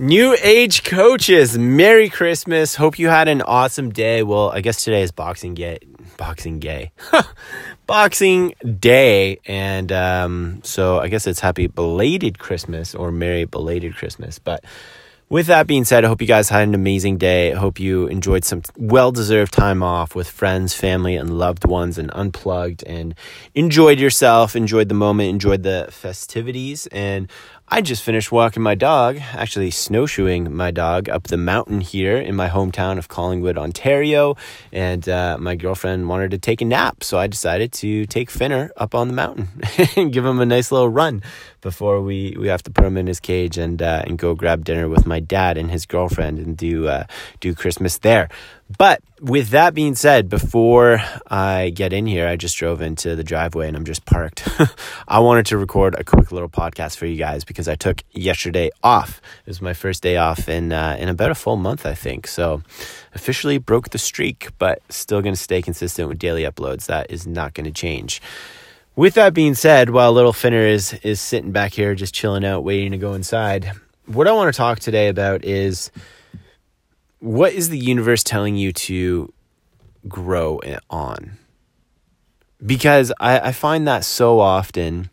New age coaches, Merry Christmas. Hope you had an awesome day. Well, I guess today is Boxing Day. Boxing Day. Boxing Day. And um, so I guess it's happy belated Christmas or Merry belated Christmas. But with that being said, I hope you guys had an amazing day. I hope you enjoyed some well deserved time off with friends, family, and loved ones and unplugged and enjoyed yourself, enjoyed the moment, enjoyed the festivities. And I just finished walking my dog, actually snowshoeing my dog up the mountain here in my hometown of Collingwood, Ontario. And uh, my girlfriend wanted to take a nap, so I decided to take Finner up on the mountain and give him a nice little run before we, we have to put him in his cage and uh, and go grab dinner with my dad and his girlfriend and do uh, do Christmas there. But with that being said, before I get in here, I just drove into the driveway and I'm just parked. I wanted to record a quick little podcast for you guys because I took yesterday off. It was my first day off in uh, in about a full month, I think. So officially broke the streak, but still going to stay consistent with daily uploads. That is not going to change. With that being said, while little Finner is is sitting back here just chilling out, waiting to go inside, what I want to talk today about is what is the universe telling you to grow on? Because I, I find that so often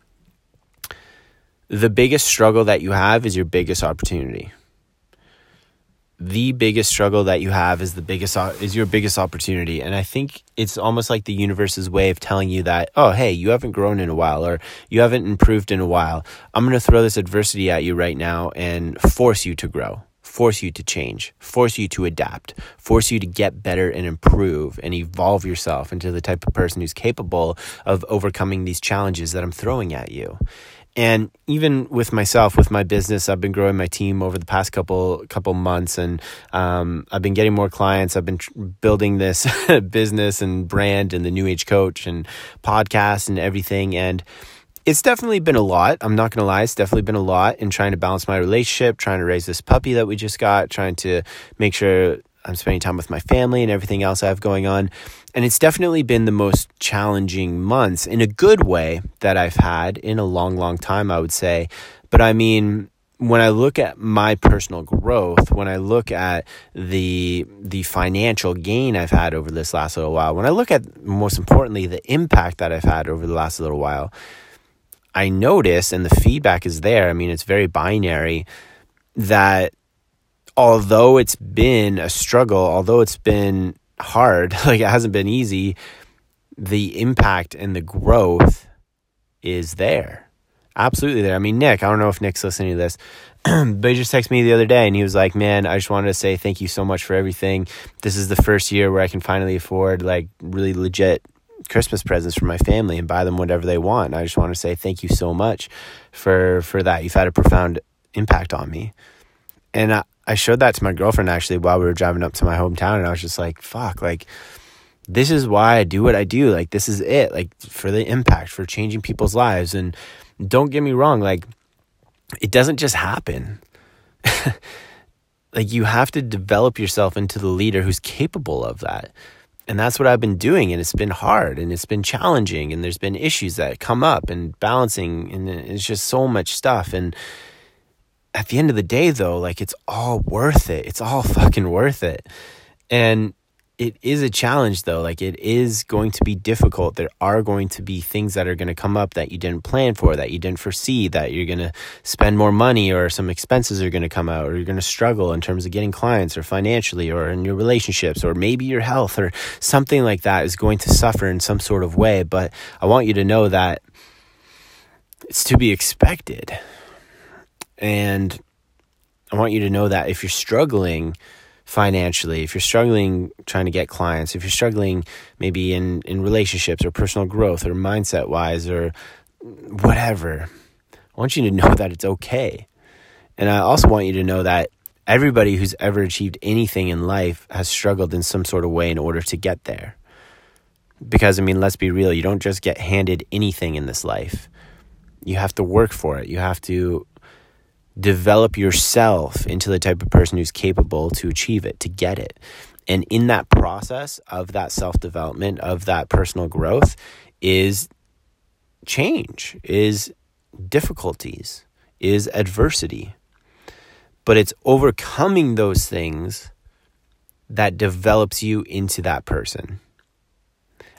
the biggest struggle that you have is your biggest opportunity. The biggest struggle that you have is the biggest is your biggest opportunity. And i think it's almost like the universe's way of telling you that oh hey you haven't grown in a while or you haven't improved in a while. I'm going to throw this adversity at you right now and force you to grow force you to change force you to adapt force you to get better and improve and evolve yourself into the type of person who's capable of overcoming these challenges that i'm throwing at you. And even with myself with my business i've been growing my team over the past couple couple months and um, i've been getting more clients. I've been tr- building this business and brand and the new age coach and podcast and everything. And it's definitely been a lot i'm not going to lie it's definitely been a lot in trying to balance my relationship trying to raise this puppy that we just got trying to make sure I'm spending time with my family and everything else I have going on. And it's definitely been the most challenging months in a good way that I've had in a long, long time, I would say. But I mean, when I look at my personal growth, when I look at the the financial gain I've had over this last little while, when I look at most importantly the impact that I've had over the last little while, I notice and the feedback is there. I mean, it's very binary that although it's been a struggle, although it's been hard, like it hasn't been easy, the impact and the growth is there. Absolutely there. I mean, Nick, I don't know if Nick's listening to this, but he just texted me the other day and he was like, Man, I just wanted to say thank you so much for everything. This is the first year where I can finally afford like really legit Christmas presents for my family and buy them whatever they want. I just want to say thank you so much for for that. You've had a profound impact on me. And I, I showed that to my girlfriend actually while we were driving up to my hometown, and I was just like, fuck, like, this is why I do what I do. Like, this is it, like, for the impact, for changing people's lives. And don't get me wrong, like, it doesn't just happen. like, you have to develop yourself into the leader who's capable of that. And that's what I've been doing. And it's been hard and it's been challenging. And there's been issues that come up and balancing. And it's just so much stuff. And, at the end of the day though like it's all worth it it's all fucking worth it and it is a challenge though. Like it is going to be difficult. There are going to be things that are going to come up that you didn't plan for that you didn't foresee that you're going to spend more money or some expenses are going to come out or you're going to struggle in terms of getting clients or financially or in your relationships or maybe your health or something like that is going to suffer in some sort of way. But i want you to know that it's to be expected. And I want you to know that if you're struggling financially, if you're struggling trying to get clients, if you're struggling maybe in, in relationships or personal growth or mindset wise or whatever, I want you to know that it's okay. And I also want you to know that everybody who's ever achieved anything in life has struggled in some sort of way in order to get there. Because, I mean, let's be real, you don't just get handed anything in this life. You have to work for it. You have to develop yourself into the type of person who's capable to achieve it, to get it. And in that process of that self development, of that personal growth, is change, is difficulties, is adversity. but it's overcoming those things that develops you into that person.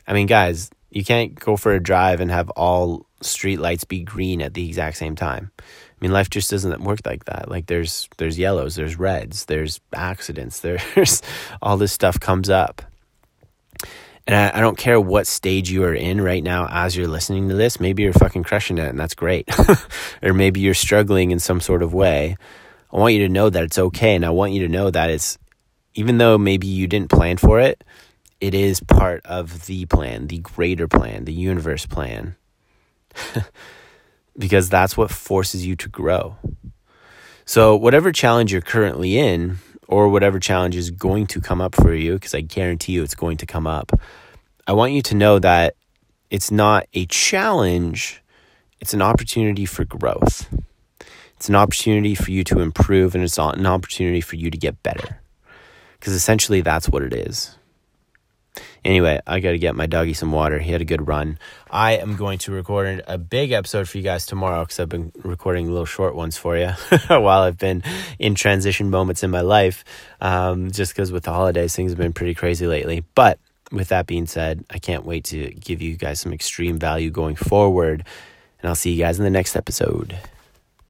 I mean, guys, you can't go for a drive and have all street lights be green at the exact same time. I mean, life just doesn't work like that. Like there's there's yellows, there's reds, there's accidents, there's all this stuff comes up. And I, I, don't care what stage you are in right now as you're listening to this. Maybe you're fucking crushing it and that's great. or maybe you're struggling in some sort of way. I want you to know that it's okay. And I want you to know that it's, even though maybe you didn't plan for it, it is part of the plan, the greater plan, the universe plan. because that's what forces you to grow. So, whatever challenge you're currently in, or whatever challenge is going to come up for you, because I guarantee you it's going to come up, I want you to know that it's not a challenge, it's an opportunity for growth. It's an opportunity for you to improve, and it's an opportunity for you to get better. Because essentially, that's what it is. Anyway, I got to get my doggy some water. He had a good run. I am going to record a big episode for you guys tomorrow because I've been recording little short ones for you while I've been in transition moments in my life. Um, just because with the holidays, things have been pretty crazy lately. But with that being said, I can't wait to give you guys some extreme value going forward. And I'll see you guys in the next episode.